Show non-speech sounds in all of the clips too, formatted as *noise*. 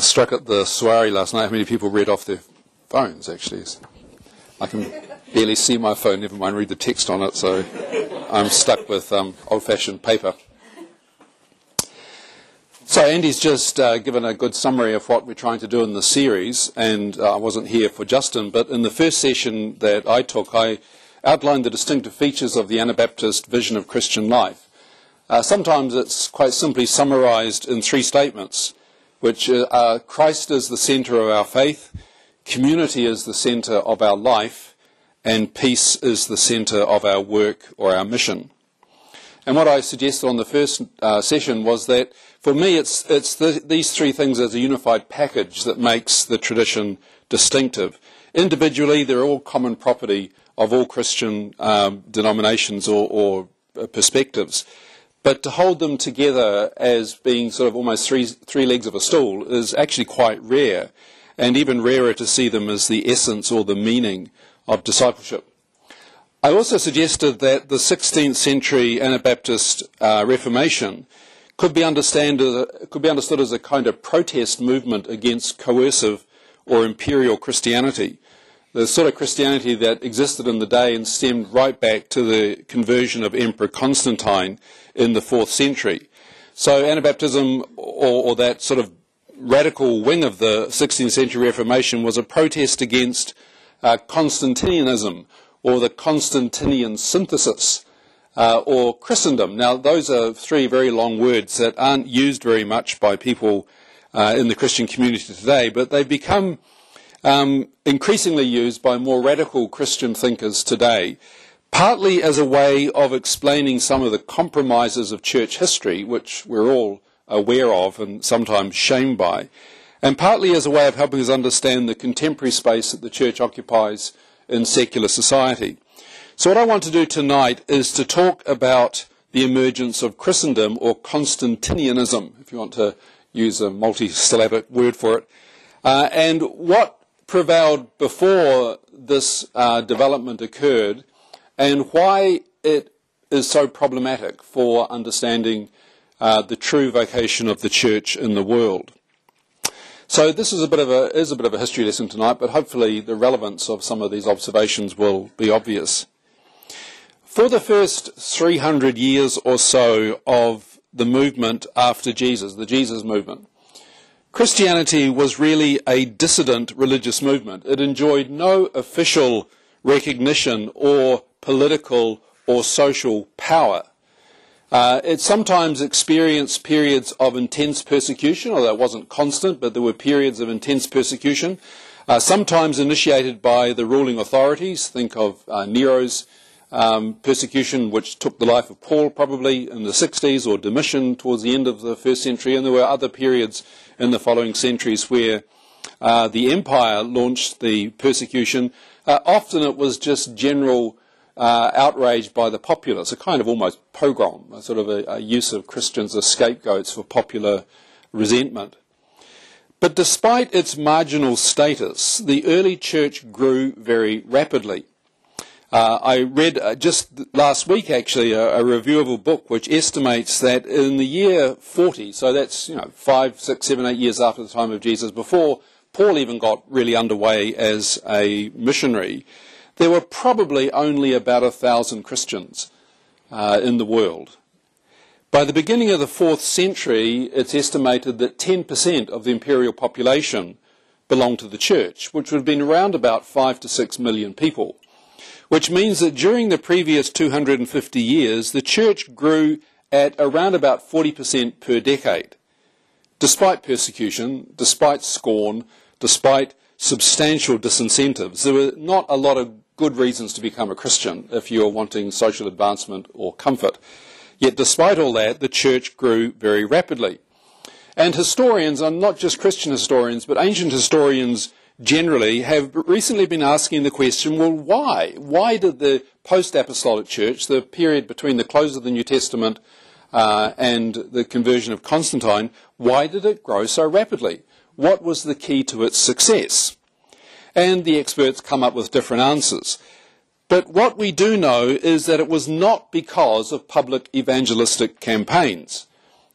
I struck at the soiree last night how many people read off their phones, actually. I can barely see my phone, never mind read the text on it, so I'm stuck with um, old fashioned paper. So, Andy's just uh, given a good summary of what we're trying to do in the series, and uh, I wasn't here for Justin, but in the first session that I took, I outlined the distinctive features of the Anabaptist vision of Christian life. Uh, sometimes it's quite simply summarized in three statements, which uh, are Christ is the center of our faith, community is the center of our life, and peace is the center of our work or our mission. And what I suggested on the first uh, session was that for me, it's, it's the, these three things as a unified package that makes the tradition distinctive. Individually, they're all common property of all Christian um, denominations or, or uh, perspectives. But to hold them together as being sort of almost three, three legs of a stool is actually quite rare, and even rarer to see them as the essence or the meaning of discipleship. I also suggested that the 16th century Anabaptist uh, Reformation could be, could be understood as a kind of protest movement against coercive or imperial Christianity. The sort of Christianity that existed in the day and stemmed right back to the conversion of Emperor Constantine in the fourth century. So Anabaptism, or, or that sort of radical wing of the 16th century Reformation, was a protest against uh, Constantinianism, or the Constantinian synthesis, uh, or Christendom. Now, those are three very long words that aren't used very much by people uh, in the Christian community today, but they've become um, increasingly used by more radical Christian thinkers today, partly as a way of explaining some of the compromises of church history, which we're all aware of and sometimes shamed by, and partly as a way of helping us understand the contemporary space that the church occupies in secular society. So, what I want to do tonight is to talk about the emergence of Christendom or Constantinianism, if you want to use a multi-syllabic word for it, uh, and what prevailed before this uh, development occurred, and why it is so problematic for understanding uh, the true vocation of the church in the world. So this is a bit of a is a bit of a history lesson tonight, but hopefully the relevance of some of these observations will be obvious. For the first 300 years or so of the movement after Jesus, the Jesus movement, Christianity was really a dissident religious movement. It enjoyed no official recognition or political or social power. Uh, it sometimes experienced periods of intense persecution, although it wasn't constant, but there were periods of intense persecution, uh, sometimes initiated by the ruling authorities. Think of uh, Nero's um, persecution, which took the life of Paul probably in the 60s, or Domitian towards the end of the first century, and there were other periods in the following centuries where uh, the empire launched the persecution. Uh, often it was just general uh, outraged by the populace, a kind of almost pogrom, a sort of a, a use of Christians as scapegoats for popular resentment. But despite its marginal status, the early church grew very rapidly. Uh, I read uh, just last week, actually, a, a, review of a book which estimates that in the year 40, so that's you know five, six, seven, eight years after the time of Jesus, before Paul even got really underway as a missionary, there were probably only about a thousand Christians uh, in the world. By the beginning of the fourth century, it's estimated that 10% of the imperial population belonged to the church, which would have been around about 5 to 6 million people. Which means that during the previous 250 years, the church grew at around about 40% per decade. Despite persecution, despite scorn, despite substantial disincentives, there were not a lot of good reasons to become a Christian if you are wanting social advancement or comfort. Yet, despite all that, the church grew very rapidly. And historians, and not just Christian historians, but ancient historians generally, have recently been asking the question well, why? Why did the post apostolic church, the period between the close of the New Testament uh, and the conversion of Constantine, why did it grow so rapidly? What was the key to its success? And the experts come up with different answers. But what we do know is that it was not because of public evangelistic campaigns.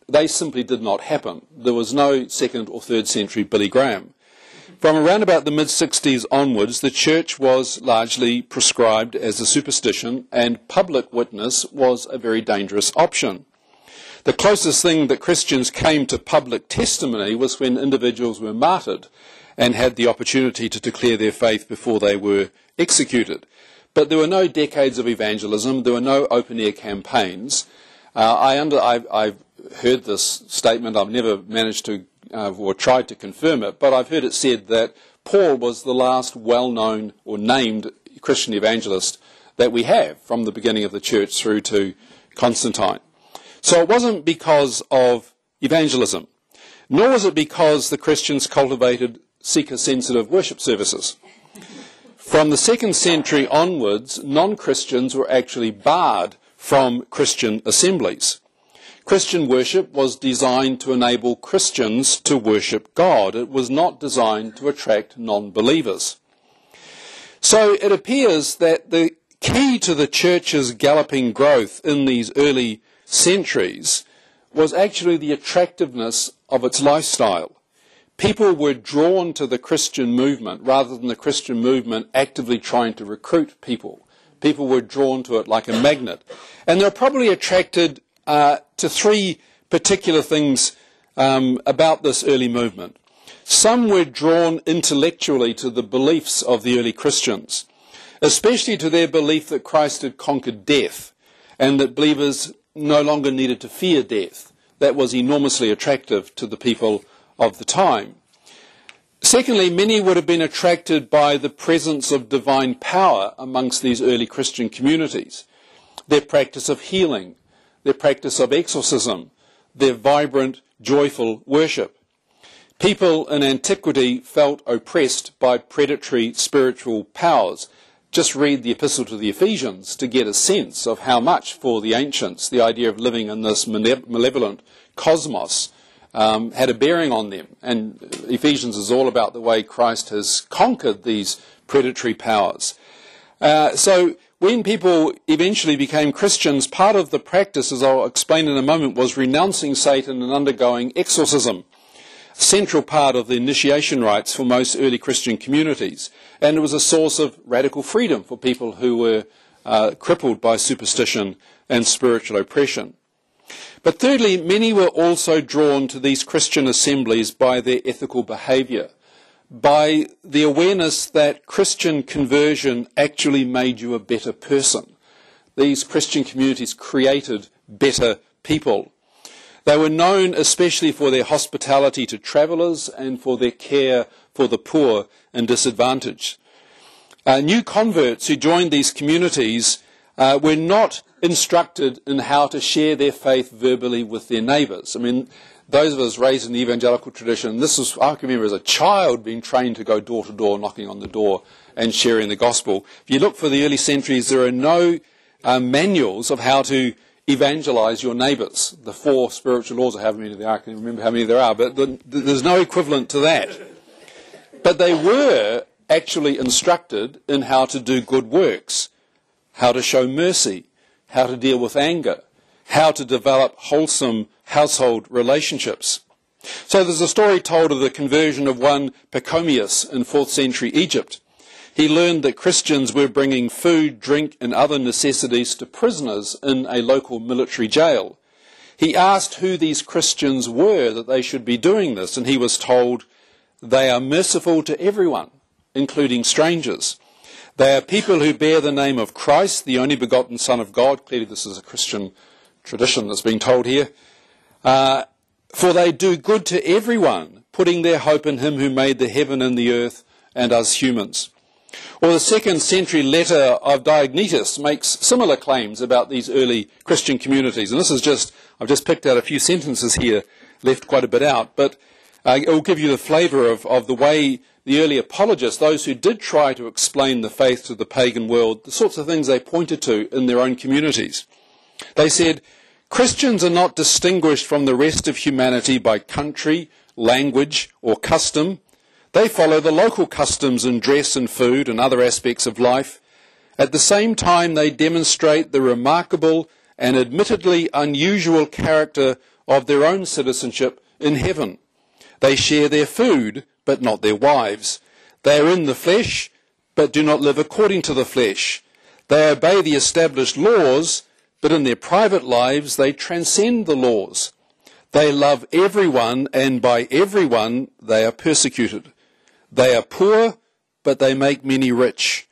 they simply did not happen. There was no second or third century Billy Graham. From around about the mid 60s onwards, the church was largely prescribed as a superstition, and public witness was a very dangerous option. The closest thing that Christians came to public testimony was when individuals were martyred and had the opportunity to declare their faith before they were executed. But there were no decades of evangelism, there were no open air campaigns. Uh, I under, I've, I've, heard this statement, I've never managed to uh, or tried to confirm it, but I've heard it said that Paul was the last well known or named Christian evangelist that we have from the beginning of the church through to Constantine. So it wasn't because of evangelism, nor was it because the Christians cultivated seeker sensitive worship services. From the second century onwards, non Christians were actually barred from Christian assemblies. Christian worship was designed to enable Christians to worship God. It was not designed to attract non believers. So it appears that the key to the church's galloping growth in these early centuries was actually the attractiveness of its lifestyle. People were drawn to the Christian movement rather than the Christian movement actively trying to recruit people. People were drawn to it like a magnet. And they were probably attracted uh, to three particular things um, about this early movement. Some were drawn intellectually to the beliefs of the early Christians, especially to their belief that Christ had conquered death and that believers no longer needed to fear death. That was enormously attractive to the people of the time. Secondly, many would have been attracted by the presence of divine power amongst these early Christian communities, their practice of healing, their practice of exorcism, their vibrant, joyful worship. People in antiquity felt oppressed by predatory spiritual powers. Just read the Epistle to the Ephesians to get a sense of how much for the ancients the idea of living in this malevolent cosmos um, had a bearing on them. And Ephesians is all about the way Christ has conquered these predatory powers. Uh, so when people eventually became Christians, part of the practice, as I'll explain in a moment, was renouncing Satan and undergoing exorcism. A central part of the initiation rites for most early Christian communities. And it was a source of radical freedom for people who were uh, crippled by superstition and spiritual oppression. But thirdly, many were also drawn to these Christian assemblies by their ethical behaviour by the awareness that Christian conversion actually made you a better person. These Christian communities created better people. They were known especially for their hospitality to travellers and for their care for the poor and disadvantaged. Uh, new converts who joined these communities uh, were not instructed in how to share their faith verbally with their neighbours. I mean, those of us raised in the evangelical tradition, this is, I can remember as a child being trained to go door to door, knocking on the door and sharing the gospel. If you look for the early centuries, there are no uh, manuals of how to evangelize your neighbors. The four spiritual laws, I have many there, I can remember how many there are, but the, there's no equivalent to that. But they were actually instructed in how to do good works, how to show mercy, how to deal with anger, how to develop wholesome household relationships. So there's a story told of the conversion of one Pachomius in 4th century Egypt. He learned that Christians were bringing food, drink, and other necessities to prisoners in a local military jail. He asked who these Christians were that they should be doing this, and he was told, They are merciful to everyone, including strangers. They are people who bear the name of Christ, the only begotten Son of God. Clearly, this is a Christian tradition that's being told here. Uh, for they do good to everyone, putting their hope in him who made the heaven and the earth and us humans. Or the second century letter of Diognetus makes similar claims about these early Christian communities. And this is just, I've just picked out a few sentences here, left quite a bit out, but uh, it will give you the flavour of, of the way the early apologists, those who did try to explain the faith to the pagan world, the sorts of things they pointed to in their own communities. They said, Christians are not distinguished from the rest of humanity by country, language, or custom. They follow the local customs in dress and food and other aspects of life. At the same time, they demonstrate the remarkable and admittedly unusual character of their own citizenship in heaven. They share their food, but not their wives. They are in the flesh, but do not live according to the flesh. They obey the established laws, but in their private lives they transcend the laws. They love everyone, and by everyone they are persecuted. They are poor, but they make many rich.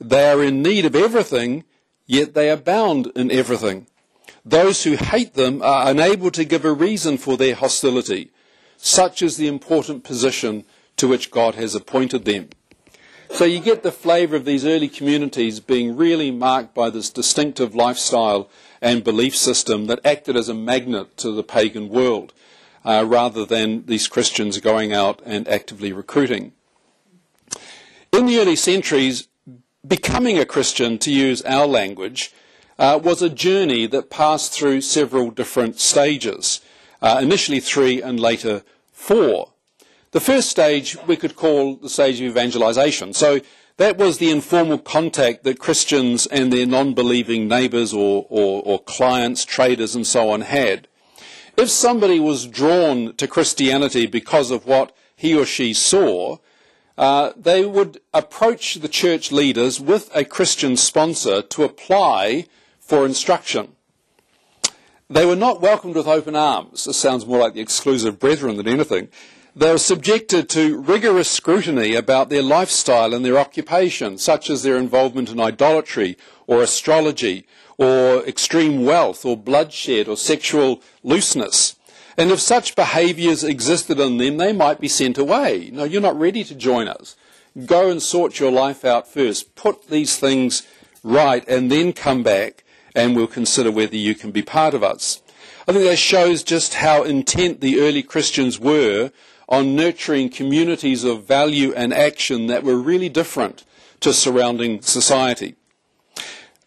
They are in need of everything, yet they abound in everything. Those who hate them are unable to give a reason for their hostility. Such is the important position to which God has appointed them. So you get the flavour of these early communities being really marked by this distinctive lifestyle and belief system that acted as a magnet to the pagan world, uh, rather than these Christians going out and actively recruiting. In the early centuries, becoming a Christian, to use our language, uh, was a journey that passed through several different stages, uh, initially three and later four. The first stage we could call the stage of evangelization. So that was the informal contact that Christians and their non-believing neighbours or, or, or clients, traders and so on had. If somebody was drawn to Christianity because of what he or she saw, uh, they would approach the church leaders with a Christian sponsor to apply for instruction. They were not welcomed with open arms. This sounds more like the exclusive brethren than anything. They were subjected to rigorous scrutiny about their lifestyle and their occupation, such as their involvement in idolatry or astrology or extreme wealth or bloodshed or sexual looseness. And if such behaviours existed in them, they might be sent away. No, you're not ready to join us. Go and sort your life out first. Put these things right and then come back and we'll consider whether you can be part of us. I think that shows just how intent the early Christians were on nurturing communities of value and action that were really different to surrounding society.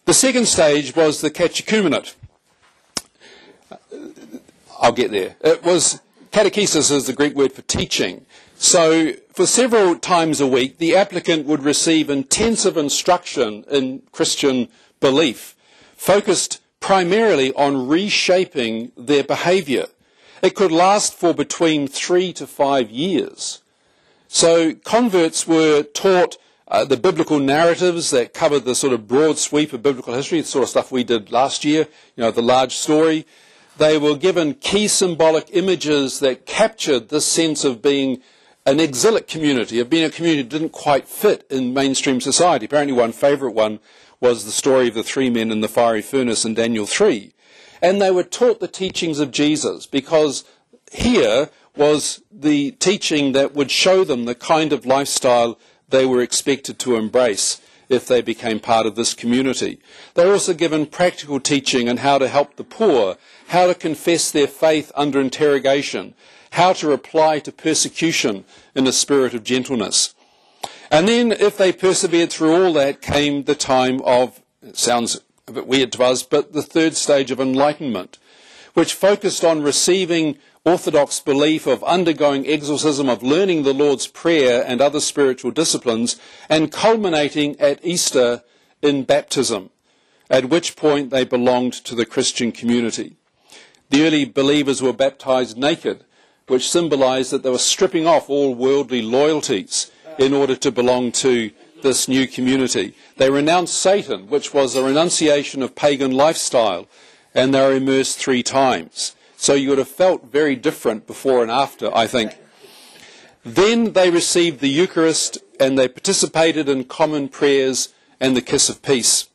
The second stage was the catechumenate. I'll get there. It was catechesis is the Greek word for teaching. So for several times a week, the applicant would receive intensive instruction in Christian belief, focused primarily on reshaping their behaviour. It could last for between three to five years. So converts were taught uh, the biblical narratives that covered the sort of broad sweep of biblical history, the sort of stuff we did last year, you know, the large story. They were given key symbolic images that captured this sense of being an exilic community, of being a community that didn't quite fit in mainstream society. Apparently, one favourite one was the story of the three men in the fiery furnace in Daniel 3. And they were taught the teachings of Jesus because here was the teaching that would show them the kind of lifestyle they were expected to embrace if they became part of this community. They were also given practical teaching on how to help the poor, how to confess their faith under interrogation, how to reply to persecution in a spirit of gentleness. And then, if they persevered through all that, came the time of, sounds a bit weird to us, but the third stage of enlightenment, which focused on receiving orthodox belief of undergoing exorcism, of learning the Lord's Prayer and other spiritual disciplines, and culminating at Easter in baptism, at which point they belonged to the Christian community. The early believers were baptized naked, which symbolized that they were stripping off all worldly loyalties in order to belong to this new community. They renounced Satan, which was a renunciation of pagan lifestyle, and they were immersed three times. So you would have felt very different before and after, I think. Then they received the Eucharist and they participated in common prayers and the kiss of peace.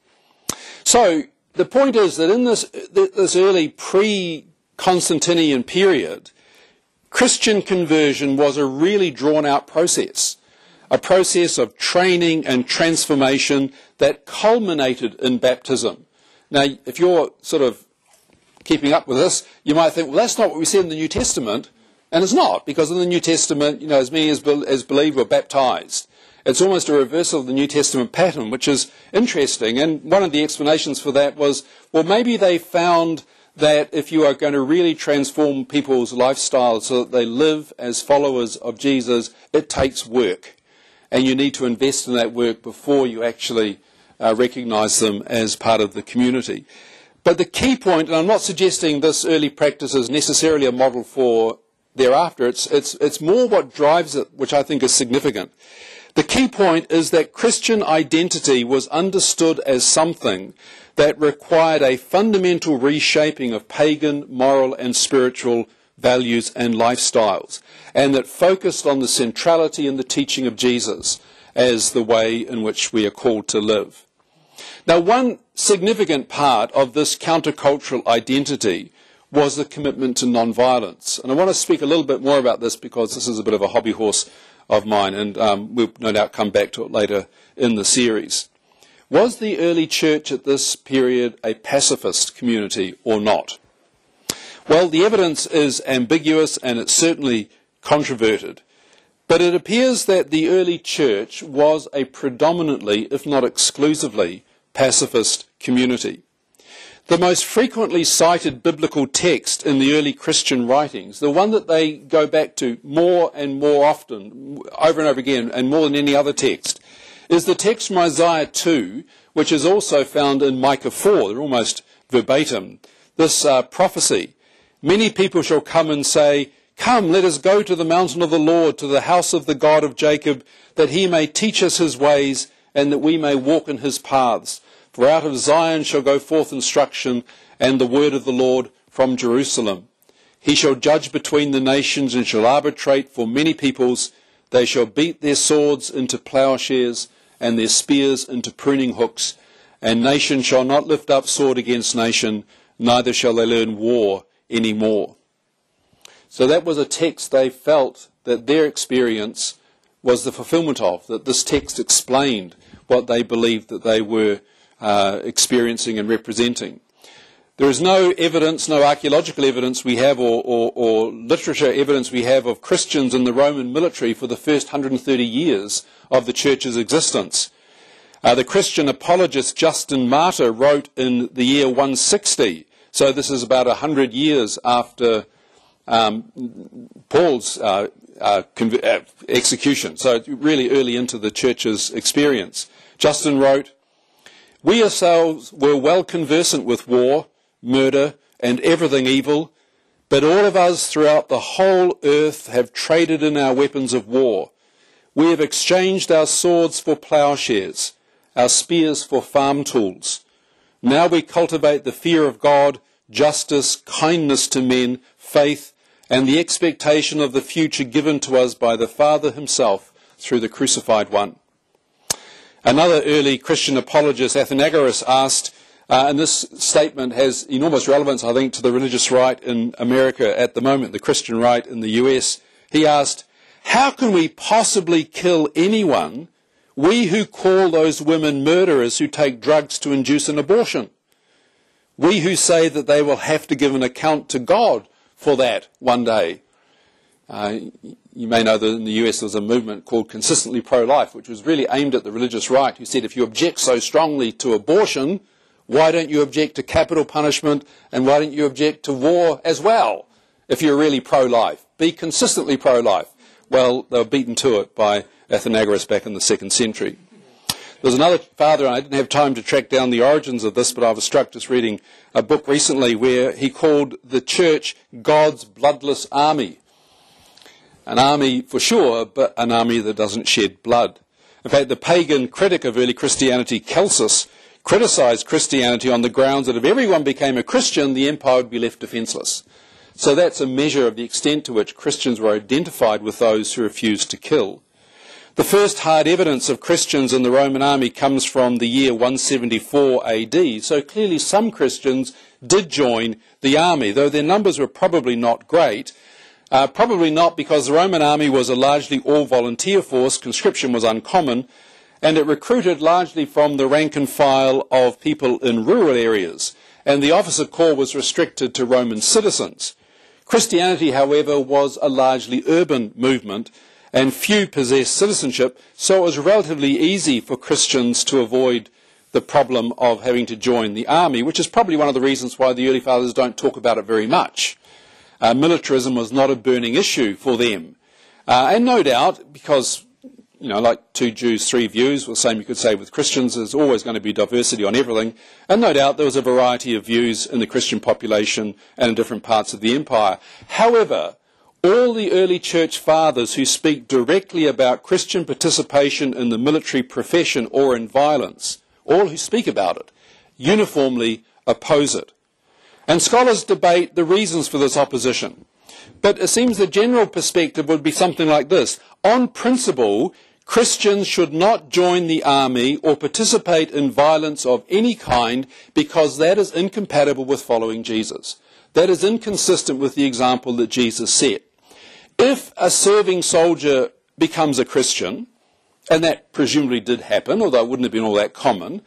So the point is that in this, this early pre-Constantinian period, Christian conversion was a really drawn out process, a process of training and transformation that culminated in baptism. Now, if you're sort of keeping up with this, you might think, well, that's not what we see in the New Testament. And it's not, because in the New Testament, you know, as many as, as believed were baptized. It's almost a reversal of the New Testament pattern, which is interesting. And one of the explanations for that was, well, maybe they found that if you are going to really transform people's lifestyles so that they live as followers of Jesus, it takes work. And you need to invest in that work before you actually uh, recognize them as part of the community. But the key point, and I'm not suggesting this early practice is necessarily a model for thereafter, it's, it's, it's more what drives it, which I think is significant. The key point is that Christian identity was understood as something that required a fundamental reshaping of pagan, moral, and spiritual values and lifestyles, and that focused on the centrality and the teaching of Jesus as the way in which we are called to live. Now, one significant part of this countercultural identity was the commitment to non-violence. And I want to speak a little bit more about this because this is a bit of a hobby horse of mine, and um, we'll no doubt come back to it later in the series. Was the early church at this period a pacifist community or not? Well, the evidence is ambiguous and it's certainly controverted. But it appears that the early church was a predominantly, if not exclusively, pacifist community. The most frequently cited biblical text in the early Christian writings, the one that they go back to more and more often, over and over again, and more than any other text, is the text from Isaiah 2, which is also found in Micah 4. They're almost verbatim. This uh, prophecy. Many people shall come and say, Come, let us go to the mountain of the Lord, to the house of the God of Jacob, that he may teach us his ways, and that we may walk in his paths. For out of Zion shall go forth instruction and the word of the Lord from Jerusalem. He shall judge between the nations and shall arbitrate for many peoples. They shall beat their swords into plowshares and their spears into pruning hooks. And nation shall not lift up sword against nation, neither shall they learn war any more. So that was a text they felt that their experience was the fulfillment of, that this text explained what they believed that they were uh, experiencing and representing. There is no evidence, no archaeological evidence we have, or, or, or, literature evidence we have of Christians in the Roman military for the first 130 years of the church's existence. Uh, the Christian apologist Justin Martyr wrote in the year 160, so this is about 100 years after um, Paul's uh, uh, uh execution, so really early into the church's experience. Justin wrote, we ourselves were well conversant with war, murder, and everything evil, but all of us throughout the whole earth have traded in our weapons of war. We have exchanged our swords for plowshares, our spears for farm tools. Now we cultivate the fear of God, justice, kindness to men, faith, and the expectation of the future given to us by the Father himself through the crucified one. Another early Christian apologist, Athenagoras, asked, uh, and this statement has enormous relevance, I think, to the religious right in America at the moment, the Christian right in the US. He asked, How can we possibly kill anyone, we who call those women murderers who take drugs to induce an abortion? We who say that they will have to give an account to God for that one day. Uh, you may know that in the US there was a movement called Consistently Pro Life, which was really aimed at the religious right, who said if you object so strongly to abortion, why don't you object to capital punishment and why don't you object to war as well if you're really pro life? Be consistently pro life. Well, they were beaten to it by Athenagoras back in the second century. There's another father, and I didn't have time to track down the origins of this, but I was struck just reading a book recently where he called the church God's bloodless army. An army for sure, but an army that doesn't shed blood. In fact, the pagan critic of early Christianity, Celsus, criticized Christianity on the grounds that if everyone became a Christian, the empire would be left defenseless. So that's a measure of the extent to which Christians were identified with those who refused to kill. The first hard evidence of Christians in the Roman army comes from the year 174 AD, so clearly some Christians did join the army, though their numbers were probably not great, uh, probably not because the Roman army was a largely all volunteer force, conscription was uncommon, and it recruited largely from the rank and file of people in rural areas, and the officer corps was restricted to Roman citizens. Christianity, however, was a largely urban movement, and few possessed citizenship, so it was relatively easy for Christians to avoid the problem of having to join the army, which is probably one of the reasons why the early fathers don't talk about it very much. Uh, militarism was not a burning issue for them. Uh, and no doubt, because you know, like two Jews, three views, the same you could say with Christians, there's always going to be diversity on everything. And no doubt there was a variety of views in the Christian population and in different parts of the empire. However, all the early church fathers who speak directly about Christian participation in the military profession or in violence, all who speak about it, uniformly oppose it. And scholars debate the reasons for this opposition. But it seems the general perspective would be something like this. On principle, Christians should not join the army or participate in violence of any kind because that is incompatible with following Jesus. That is inconsistent with the example that Jesus set. If a serving soldier becomes a Christian, and that presumably did happen, although it wouldn't have been all that common,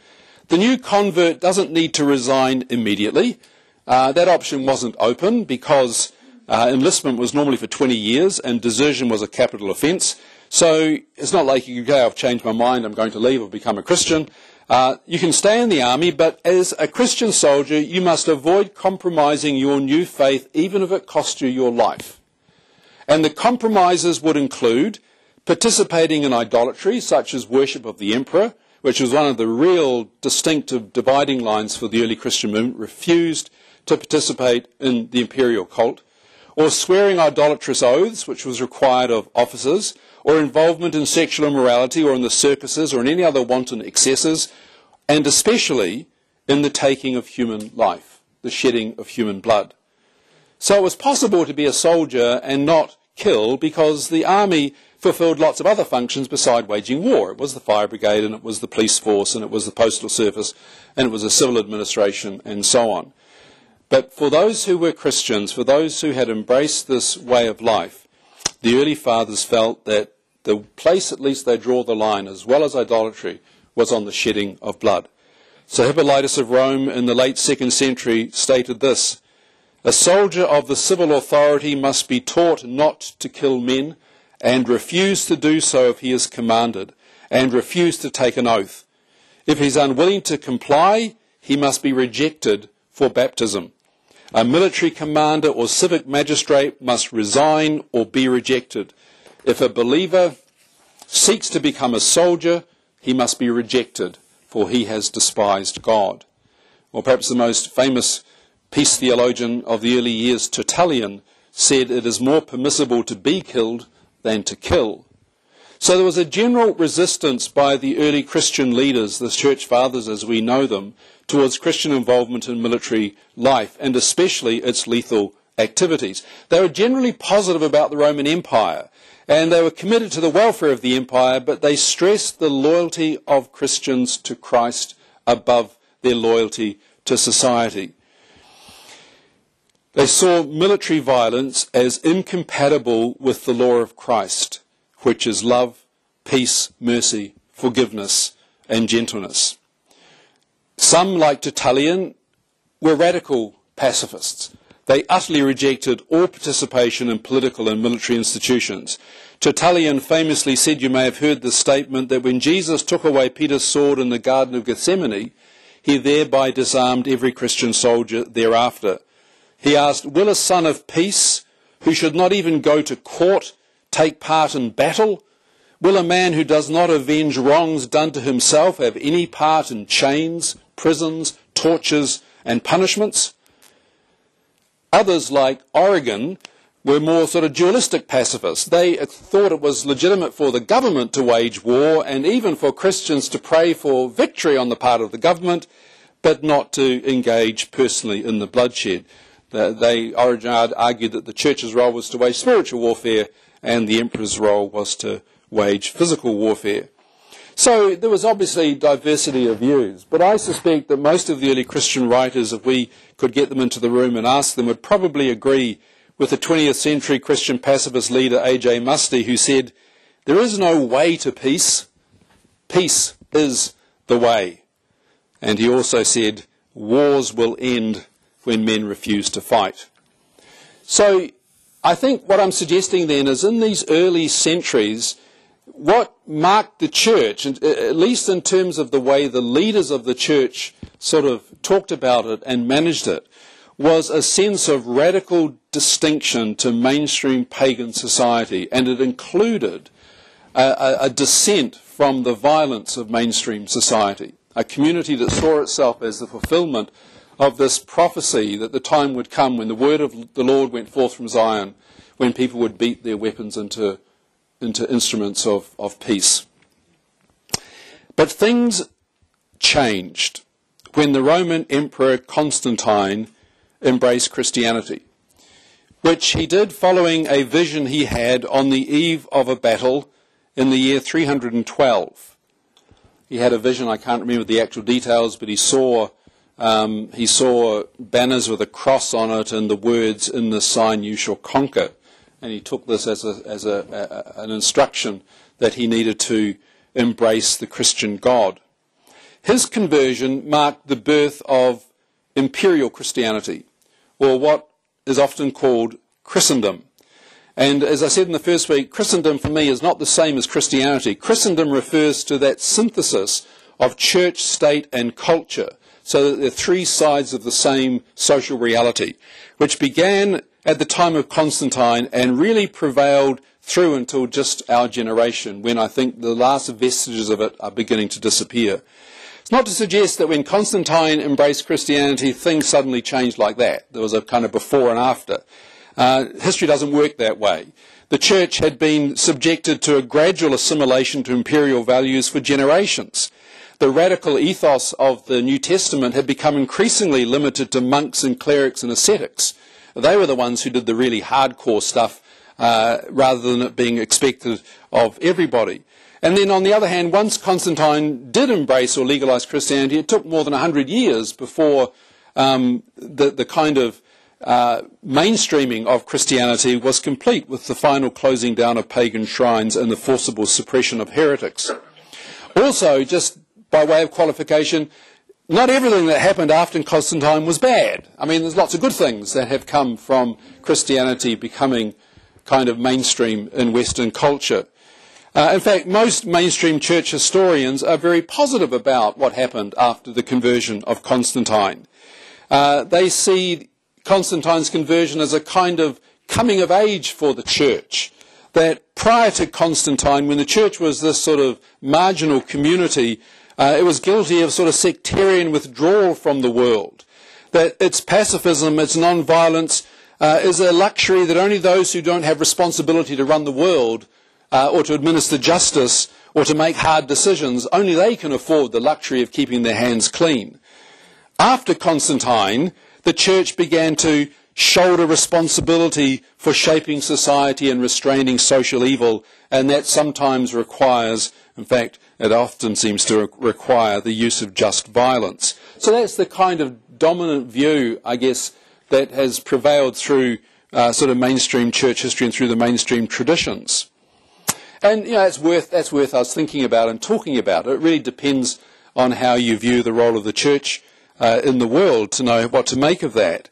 the new convert doesn't need to resign immediately. Uh, that option wasn't open because uh, enlistment was normally for 20 years and desertion was a capital offence. So it's not like you can go, I've changed my mind, I'm going to leave or become a Christian. Uh, you can stay in the army, but as a Christian soldier, you must avoid compromising your new faith, even if it costs you your life. And the compromises would include participating in idolatry, such as worship of the emperor, which was one of the real distinctive dividing lines for the early Christian movement, refused to participate in the imperial cult, or swearing idolatrous oaths, which was required of officers, or involvement in sexual immorality, or in the circuses, or in any other wanton excesses, and especially in the taking of human life, the shedding of human blood. So it was possible to be a soldier and not kill because the army fulfilled lots of other functions beside waging war. It was the fire brigade and it was the police force and it was the postal service and it was the civil administration and so on. But for those who were Christians, for those who had embraced this way of life, the early fathers felt that the place at least they draw the line, as well as idolatry, was on the shedding of blood. So Hippolytus of Rome in the late second century stated this A soldier of the civil authority must be taught not to kill men, and refuse to do so if he is commanded, and refuse to take an oath. If he is unwilling to comply, he must be rejected for baptism. A military commander or civic magistrate must resign or be rejected. If a believer seeks to become a soldier, he must be rejected, for he has despised God. Or perhaps the most famous peace theologian of the early years, Tertullian, said it is more permissible to be killed than to kill. So there was a general resistance by the early Christian leaders, the church fathers as we know them, towards Christian involvement in military life, and especially its lethal activities. They were generally positive about the Roman Empire, and they were committed to the welfare of the empire, but they stressed the loyalty of Christians to Christ above their loyalty to society. They saw military violence as incompatible with the law of Christ, which is love, peace, mercy, forgiveness, and gentleness. Some, like Tertullian, were radical pacifists. They utterly rejected all participation in political and military institutions. Tertullian famously said, you may have heard the statement, that when Jesus took away Peter's sword in the Garden of Gethsemane, he thereby disarmed every Christian soldier thereafter. He asked, Will a son of peace, who should not even go to court, take part in battle? Will a man who does not avenge wrongs done to himself have any part in chains, prisons, tortures, and punishments. Others, like Origen, were more sort of dualistic pacifists. They thought it was legitimate for the government to wage war and even for Christians to pray for victory on the part of the government, but not to engage personally in the bloodshed. They, argued that the church's role was to wage spiritual warfare and the emperor's role was to wage physical warfare. So there was obviously diversity of views, but I suspect that most of the early Christian writers, if we could get them into the room and ask them, would probably agree with the 20th century Christian pacifist leader A.J. Muste, who said, There is no way to peace. Peace is the way. And he also said, Wars will end when men refuse to fight. So I think what I'm suggesting then is in these early centuries, what marked the church, uh, at least in terms of the way the leaders of the church sort of talked about it and managed it, was a sense of radical distinction to mainstream pagan society, and it included a, a dissent from the violence of mainstream society, a community that saw itself as the fulfillment of this prophecy that the time would come when the word of the Lord went forth from Zion, when people would beat their weapons into, into instruments of, of peace. But things changed when the Roman Emperor Constantine embraced Christianity, which he did following a vision he had on the eve of a battle in the year 312. He had a vision, I can't remember the actual details, but he saw um, he saw banners with a cross on it and the words, In the sign you shall conquer. And he took this as, a, as a, a, an instruction that he needed to embrace the Christian God. His conversion marked the birth of imperial Christianity, or what is often called Christendom. And as I said in the first week, Christendom for me is not the same as Christianity. Christendom refers to that synthesis of church, state, and culture so that they're three sides of the same social reality, which began at the time of Constantine and really prevailed through until just our generation, when I think the last vestiges of it are beginning to disappear. It's not to suggest that when Constantine embraced Christianity, things suddenly changed like that. There was a kind of before and after. Uh, history doesn't work that way. The church had been subjected to a gradual assimilation to imperial values for generations the radical ethos of the New Testament had become increasingly limited to monks and clerics and ascetics. They were the ones who did the really hardcore stuff uh, rather than it being expected of everybody. And then on the other hand, once Constantine did embrace or legalize Christianity, it took more than 100 years before um, the, the kind of uh, mainstreaming of Christianity was complete with the final closing down of pagan shrines and the forcible suppression of heretics. Also, just by way of qualification, not everything that happened after Constantine was bad. I mean, there's lots of good things that have come from Christianity becoming kind of mainstream in Western culture. Uh, in fact, most mainstream church historians are very positive about what happened after the conversion of Constantine. Uh, they see Constantine's conversion as a kind of coming of age for the church. That prior to Constantine, when the church was this sort of marginal community uh, it was guilty of sort of sectarian withdrawal from the world. That its pacifism, its non-violence, uh, is a luxury that only those who don't have responsibility to run the world uh, or to administer justice or to make hard decisions, only they can afford the luxury of keeping their hands clean. After Constantine, the church began to shoulder responsibility for shaping society and restraining social evil, and that sometimes requires, in fact, it often seems to require the use of just violence. So that's the kind of dominant view, I guess, that has prevailed through uh, sort of mainstream church history and through the mainstream traditions. And you know, that's worth that's worth us thinking about and talking about. It really depends on how you view the role of the church uh, in the world to know what to make of that.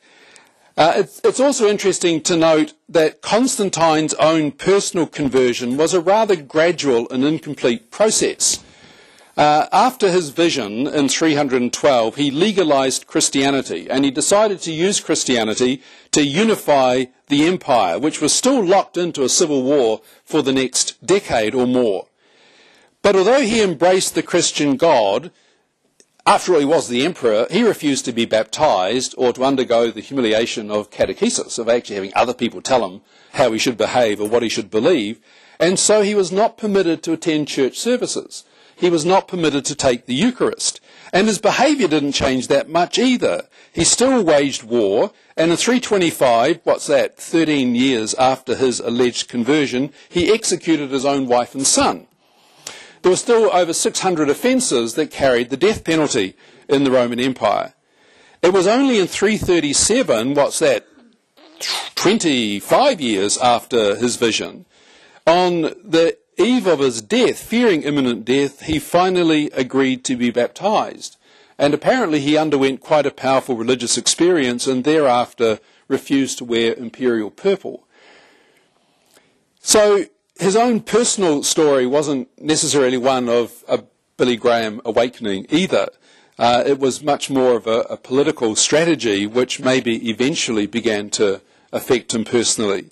Uh, it's, it's, also interesting to note that Constantine's own personal conversion was a rather gradual and incomplete process. Uh, after his vision in 312, he legalized Christianity and he decided to use Christianity to unify the empire, which was still locked into a civil war for the next decade or more. But although he embraced the Christian God, after he was the emperor, he refused to be baptized or to undergo the humiliation of catechesis, of actually having other people tell him how he should behave or what he should believe. And so he was not permitted to attend church services. He was not permitted to take the Eucharist. And his behavior didn't change that much either. He still waged war, and in 325, what's that, 13 years after his alleged conversion, he executed his own wife and son there were still over 600 offences that carried the death penalty in the Roman Empire. It was only in 337, what's that, 25 years after his vision, on the eve of his death, fearing imminent death, he finally agreed to be baptized. And apparently he underwent quite a powerful religious experience and thereafter refused to wear imperial purple. So his own personal story wasn't necessarily one of a Billy Graham awakening either. Uh, it was much more of a, a, political strategy which maybe eventually began to affect him personally.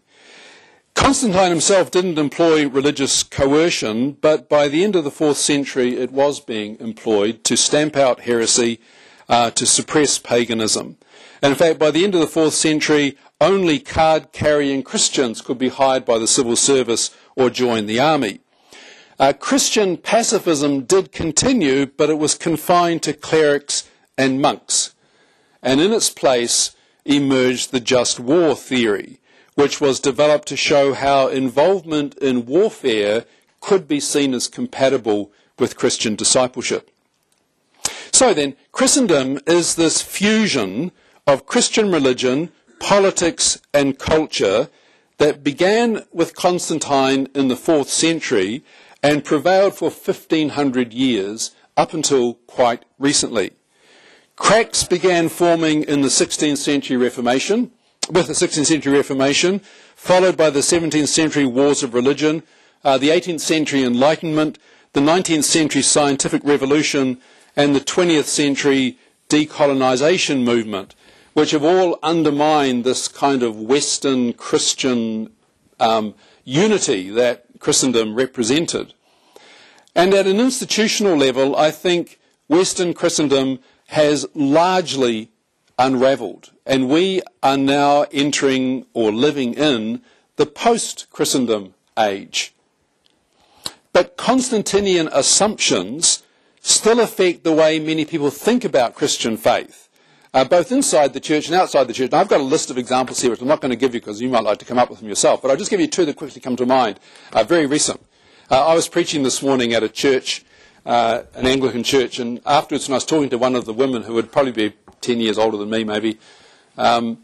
Constantine himself didn't employ religious coercion, but by the end of the fourth century it was being employed to stamp out heresy, uh, to suppress paganism. And in fact, by the end of the fourth century, only card carrying Christians could be hired by the civil service or join the army. Uh, Christian pacifism did continue, but it was confined to clerics and monks. And in its place emerged the just war theory, which was developed to show how involvement in warfare could be seen as compatible with Christian discipleship. So then, Christendom is this fusion of Christian religion, politics, and culture that began with Constantine in the fourth century and prevailed for 1500 years up until quite recently. Cracks began forming in the 16th century Reformation, with the 16th century Reformation, followed by the 17th century wars of religion, uh, the 18th century Enlightenment, the 19th century scientific revolution, and the 20th century decolonization movement, which have all undermined this kind of Western Christian um, unity that Christendom represented. And at an institutional level, I think Western Christendom has largely unravelled, and we are now entering or living in the post Christendom age. But Constantinian assumptions still affect the way many people think about Christian faith, uh, both inside the church and outside the church. And I've got a list of examples here, which I'm not going to give you because you might like to come up with them yourself, but I'll just give you two that quickly come to mind, uh, very recent. Uh, I was preaching this morning at a church, uh, an Anglican church, and afterwards, when I was talking to one of the women who would probably be 10 years older than me, maybe, um,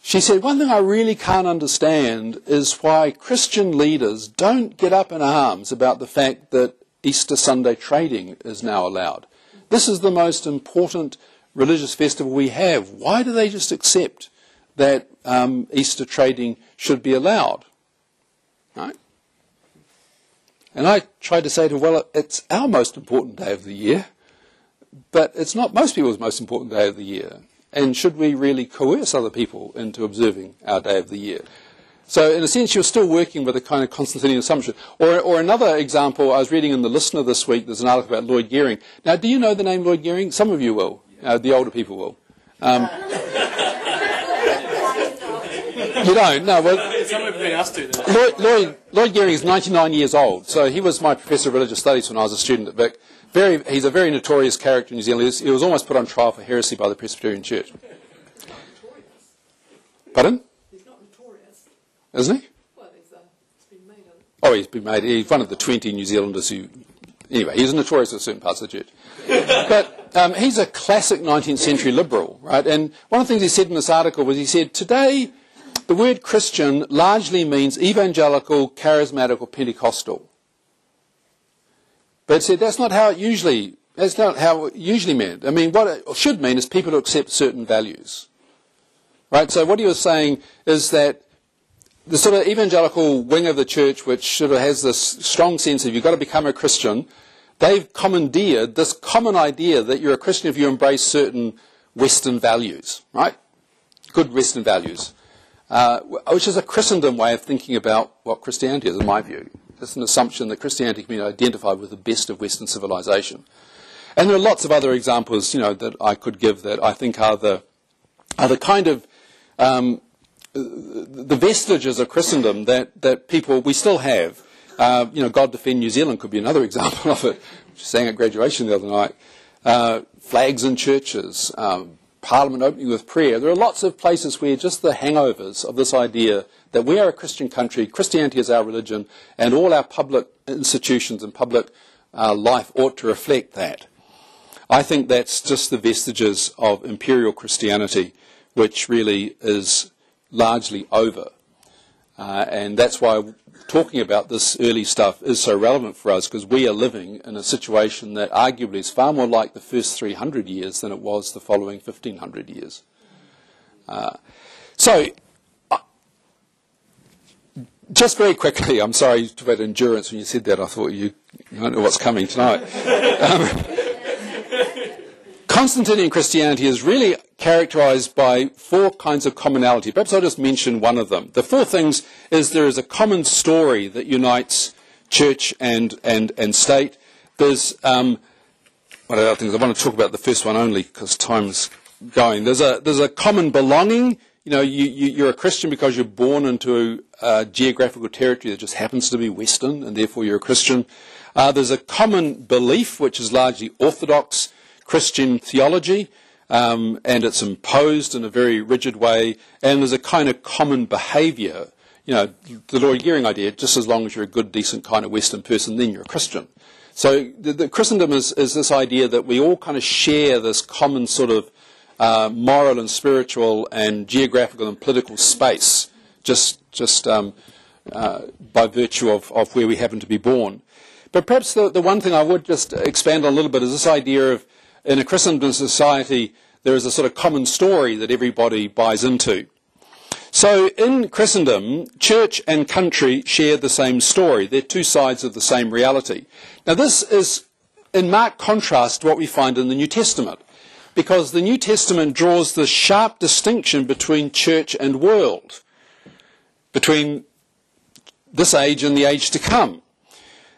she said, One thing I really can't understand is why Christian leaders don't get up in arms about the fact that Easter Sunday trading is now allowed. This is the most important religious festival we have. Why do they just accept that um, Easter trading should be allowed? Right? And I tried to say to her, well, it's our most important day of the year, but it's not most people's most important day of the year. And should we really coerce other people into observing our day of the year? So, in a sense, you're still working with a kind of Constantinian assumption. Or, or another example, I was reading in The Listener this week, there's an article about Lloyd Geering. Now, do you know the name Lloyd Geering? Some of you will. Uh, the older people will. Um, you don't? No, well. Lloyd, Lloyd, Lloyd Geering is 99 years old, so he was my professor of religious studies when I was a student at Vic. Very, he's a very notorious character in New Zealand. He was, almost put on trial for heresy by the Presbyterian Church. Pardon? He's not notorious. Isn't he? Well, he's, uh, it's been made of. Oh, he's been made. He's one of the 20 New Zealanders who. Anyway, he's notorious in certain parts of the church. But um, he's a classic 19th century liberal, right? And one of the things he said in this article was he said, Today, the word Christian largely means evangelical, charismatic, or Pentecostal. But said that's not how it usually that's not how it usually meant. I mean, what it should mean is people who accept certain values. Right? So what he was saying is that the sort of evangelical wing of the church, which sort of has this strong sense of you've got to become a Christian, they've commandeered this common idea that you're a Christian if you embrace certain Western values, right? Good Western values uh, which is a Christendom way of thinking about what Christianity is, in my view. It's an assumption that Christianity can be identified with the best of Western civilization. And there are lots of other examples, you know, that I could give that I think are the, are the kind of um, the vestiges of Christendom that, that people we still have. Uh, you know, God Defend New Zealand could be another *laughs* example of it, I sang at graduation the other night. Uh, flags in churches, um, Parliament opening with prayer. There are lots of places where just the hangovers of this idea that we are a Christian country, Christianity is our religion, and all our public institutions and public uh, life ought to reflect that. I think that's just the vestiges of imperial Christianity, which really is largely over. Uh, and that's why talking about this early stuff is so relevant for us because we are living in a situation that arguably is far more like the first 300 years than it was the following 1500 years. Uh, so, uh, just very quickly, I'm sorry to about endurance when you said that. I thought you, you don't know what's coming tonight. *laughs* Um, Constantinian Christianity is really characterized by four kinds of commonality. Perhaps I'll just mention one of them. The four things is there is a common story that unites church and, and, and state. There's, um, what other things? I want to talk about the first one only because time's going. There's a, there's a common belonging. You know, you, you, you're a Christian because you're born into a geographical territory that just happens to be Western, and therefore you're a Christian. Uh, there's a common belief, which is largely Orthodox Christian theology, um, and it's imposed in a very rigid way, and there's a kind of common behaviour. You know, the Lloyd Geering idea, just as long as you're a good, decent kind of Western person, then you're a Christian. So the, the Christendom is, is, this idea that we all kind of share this common sort of uh, moral and spiritual and geographical and political space, just, just um, uh, by virtue of, of where we happen to be born. But perhaps the, the one thing I would just expand on a little bit is this idea of in a Christendom society, there is a sort of common story that everybody buys into. So in Christendom, church and country share the same story. They're two sides of the same reality. Now this is in marked contrast to what we find in the New Testament, because the New Testament draws the sharp distinction between church and world, between this age and the age to come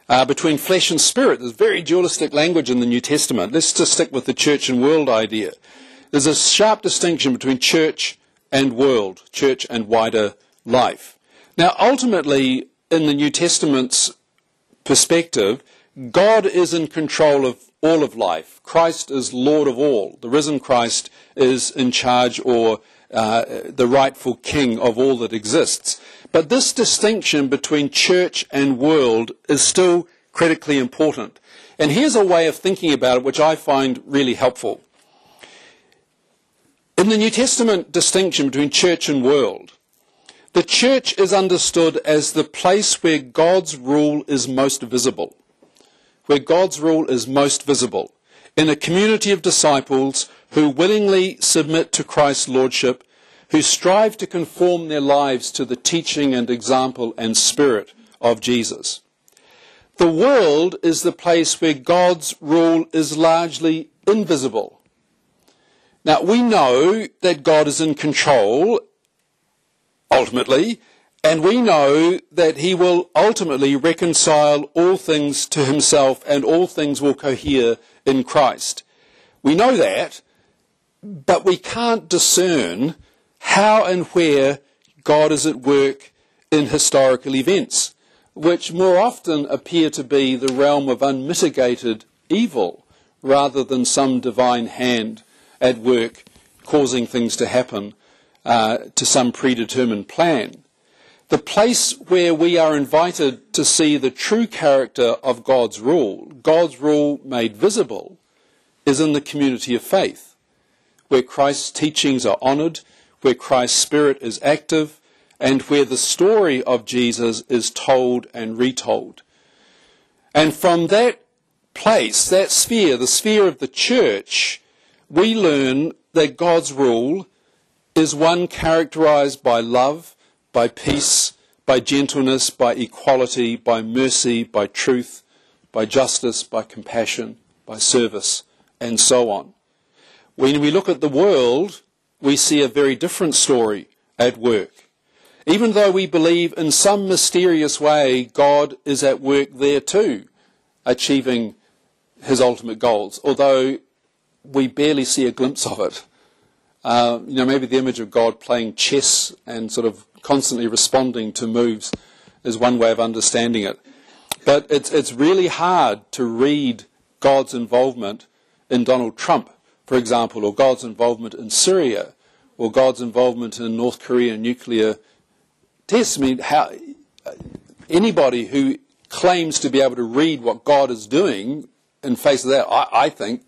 uh, between flesh and spirit. There's very dualistic language in the New Testament. Let's just stick with the church and world idea. There's a sharp distinction between church and world, church and wider life. Now, ultimately, in the New Testament's perspective, God is in control of all of life. Christ is Lord of all. The risen Christ is in charge or uh, the rightful king of all that exists. But this distinction between church and world is still critically important. And here's a way of thinking about it which I find really helpful. In the New Testament distinction between church and world, the church is understood as the place where God's rule is most visible. Where God's rule is most visible. In a community of disciples who willingly submit to Christ's lordship who strive to conform their lives to the teaching and example and spirit of Jesus. The world is the place where God's rule is largely invisible. Now, we know that God is in control, ultimately, and we know that he will ultimately reconcile all things to himself and all things will cohere in Christ. We know that, but we can't discern how and where God is at work in historical events, which more often appear to be the realm of unmitigated evil rather than some divine hand at work causing things to happen uh, to some predetermined plan. The place where we are invited to see the true character of God's rule, God's rule made visible, is in the community of faith, where Christ's teachings are honoured where Christ's Spirit is active, and where the story of Jesus is told and retold. And from that place, that sphere, the sphere of the church, we learn that God's rule is one characterized by love, by peace, by gentleness, by equality, by mercy, by truth, by justice, by compassion, by service, and so on. When we look at the world, we see a very different story at work. Even though we believe in some mysterious way God is at work there too, achieving his ultimate goals, although we barely see a glimpse of it. Uh, you know, maybe the image of God playing chess and sort of constantly responding to moves is one way of understanding it. But it's, it's really hard to read God's involvement in Donald Trump for example, or God's involvement in Syria, or God's involvement in North Korean nuclear tests. I mean, how, anybody who claims to be able to read what God is doing in face of that, I, I think,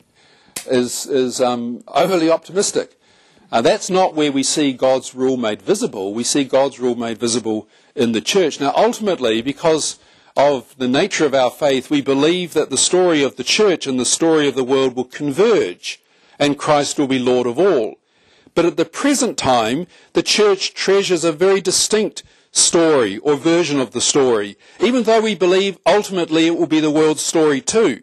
is, is um, overly optimistic. Uh, that's not where we see God's rule made visible. We see God's rule made visible in the church. Now, ultimately, because of the nature of our faith, we believe that the story of the church and the story of the world will converge and Christ will be Lord of all. But at the present time, the church treasures a very distinct story or version of the story, even though we believe ultimately it will be the world's story too.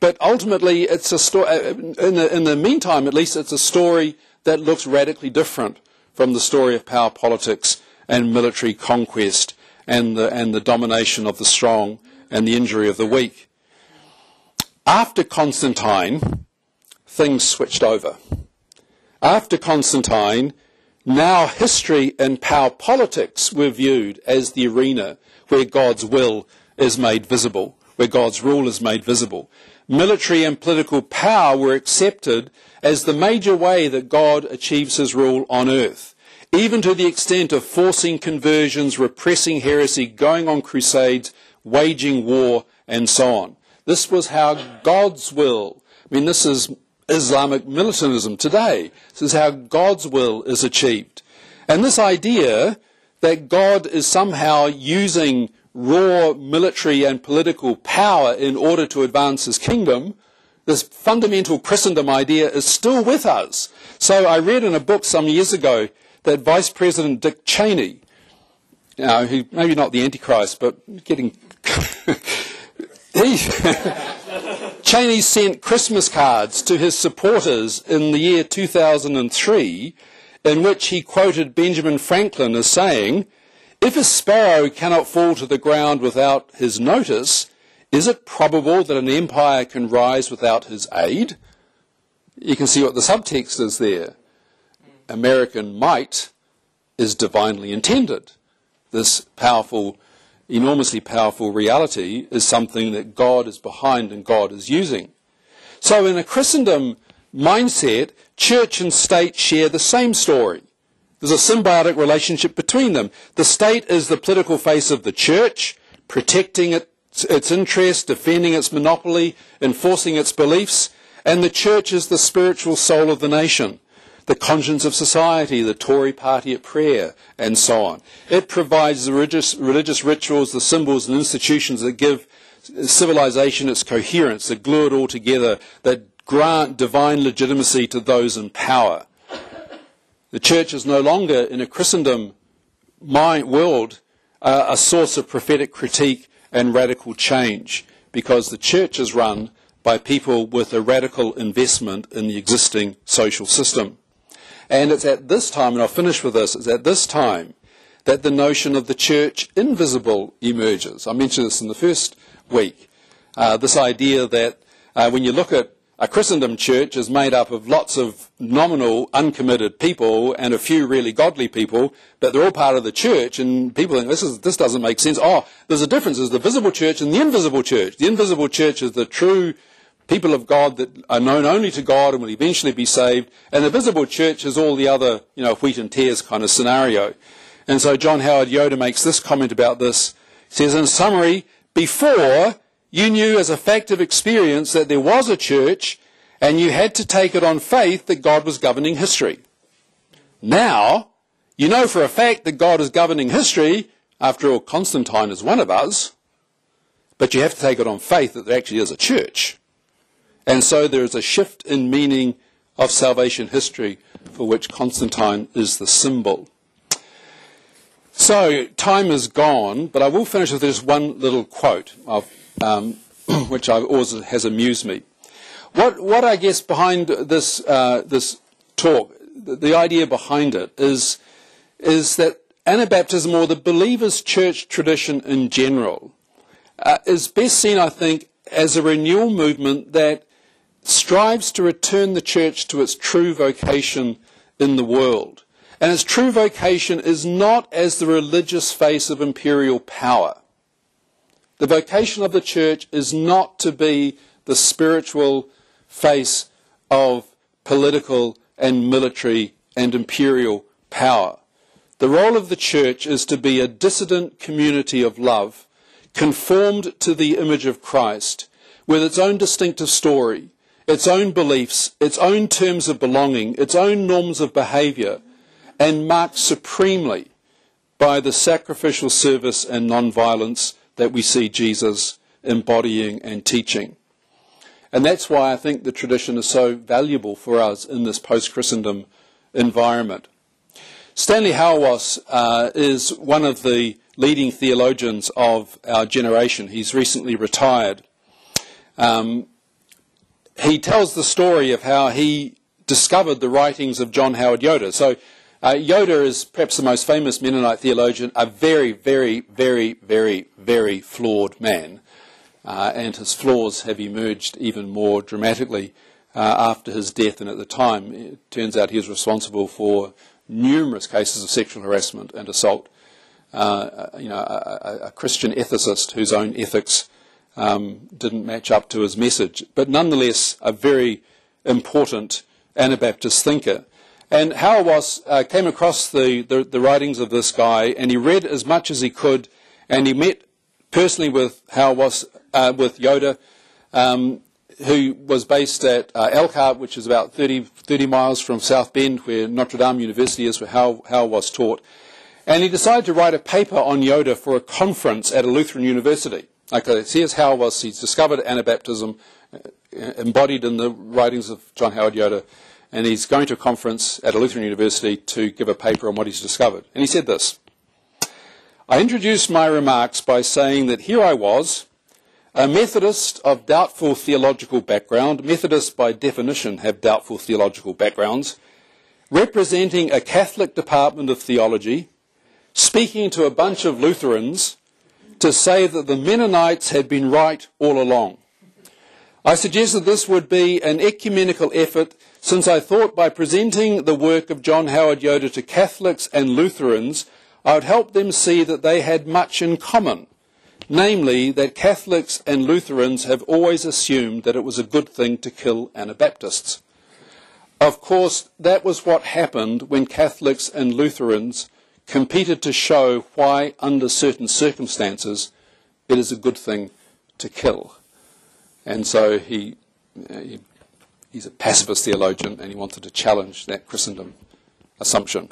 But ultimately, it's a story, uh, in the, in the meantime, at least, it's a story that looks radically different from the story of power politics and military conquest and the, and the domination of the strong and the injury of the weak. After Constantine, things switched over. After Constantine, now history and power politics were viewed as the arena where God's will is made visible, where God's rule is made visible. Military and political power were accepted as the major way that God achieves his rule on earth, even to the extent of forcing conversions, repressing heresy, going on crusades, waging war, and so on. This was how God's will, I mean, this is Islamic militantism today. This is how God's will is achieved. And this idea that God is somehow using raw military and political power in order to advance his kingdom, this fundamental Christendom idea is still with us. So I read in a book some years ago that Vice President Dick Cheney, you know, who maybe not the Antichrist, but getting *laughs* he *laughs* Cheney sent Christmas cards to his supporters in the year 2003 in which he quoted Benjamin Franklin as saying, If a sparrow cannot fall to the ground without his notice, is it probable that an empire can rise without his aid? You can see what the subtext is there. American might is divinely intended. This powerful enormously powerful reality is something that God is behind and God is using. So in a Christendom mindset, church and state share the same story. There's a symbiotic relationship between them. The state is the political face of the church, protecting its, its interests, defending its monopoly, enforcing its beliefs, and the church is the spiritual soul of the nation the conscience of society, the Tory party at prayer, and so on. It provides the religious, religious rituals, the symbols and institutions that give civilization its coherence, that glue it all together, that grant divine legitimacy to those in power. The church is no longer, in a Christendom my world, uh, a source of prophetic critique and radical change because the church is run by people with a radical investment in the existing social system. And it's at this time, and I'll finish with this, it's at this time that the notion of the church invisible emerges. I mentioned this in the first week. Uh, this idea that uh, when you look at a Christendom church is made up of lots of nominal, uncommitted people and a few really godly people, but they're all part of the church, and people think this, is, this doesn't make sense. Oh, there's a difference. There's the visible church and the invisible church. The invisible church is the true people of God that are known only to God and will eventually be saved. And the visible church is all the other, you know, wheat and tares kind of scenario. And so John Howard Yoder makes this comment about this. He says, in summary, before you knew as a fact of experience that there was a church and you had to take it on faith that God was governing history. Now, you know for a fact that God is governing history. After all, Constantine is one of us. But you have to take it on faith that there actually is a church. And so there is a shift in meaning of salvation history for which Constantine is the symbol. So time is gone, but I will finish with this one little quote, of, um, *clears throat* which I've always has amused me. What, what I guess behind this, uh, this talk, the, the idea behind it is, is that Anabaptism or the believer's church tradition in general uh, is best seen, I think, as a renewal movement that strives to return the church to its true vocation in the world. And its true vocation is not as the religious face of imperial power. The vocation of the church is not to be the spiritual face of political and military and imperial power. The role of the church is to be a dissident community of love, conformed to the image of Christ, with its own distinctive story, its own beliefs, its own terms of belonging, its own norms of behaviour, and marked supremely by the sacrificial service and non-violence that we see Jesus embodying and teaching. And that's why I think the tradition is so valuable for us in this post-Christendom environment. Stanley Hauerwas uh, is one of the leading theologians of our generation. He's recently retired. Um, he tells the story of how he discovered the writings of John Howard Yoder. So uh, Yoder is perhaps the most famous Mennonite theologian, a very, very, very, very, very flawed man. Uh, and his flaws have emerged even more dramatically uh, after his death and at the time. It turns out he was responsible for numerous cases of sexual harassment and assault. Uh, you know, a, a, Christian ethicist whose own ethics um, didn't match up to his message, but nonetheless a very important Anabaptist thinker. And Hauerwas uh, came across the, the, the, writings of this guy, and he read as much as he could, and he met personally with Hauerwas, uh, with Yoder, um, who was based at uh, Elkhart, which is about 30, 30, miles from South Bend, where Notre Dame University is, where Hauerwas taught. And he decided to write a paper on Yoder for a conference at a Lutheran university. Okay, here's was he discovered Anabaptism, uh, embodied in the writings of John Howard Yoder, and he's going to a conference at a Lutheran university to give a paper on what he's discovered. And he said this I introduced my remarks by saying that here I was, a Methodist of doubtful theological background. Methodists, by definition, have doubtful theological backgrounds, representing a Catholic department of theology, speaking to a bunch of Lutherans to say that the Mennonites had been right all along. I suggested this would be an ecumenical effort since I thought by presenting the work of John Howard Yoder to Catholics and Lutherans, I would help them see that they had much in common, namely that Catholics and Lutherans have always assumed that it was a good thing to kill Anabaptists. Of course, that was what happened when Catholics and Lutherans competed to show why, under certain circumstances, it is a good thing to kill. And so he, uh, he he's a pacifist theologian and he wanted to challenge that Christendom assumption.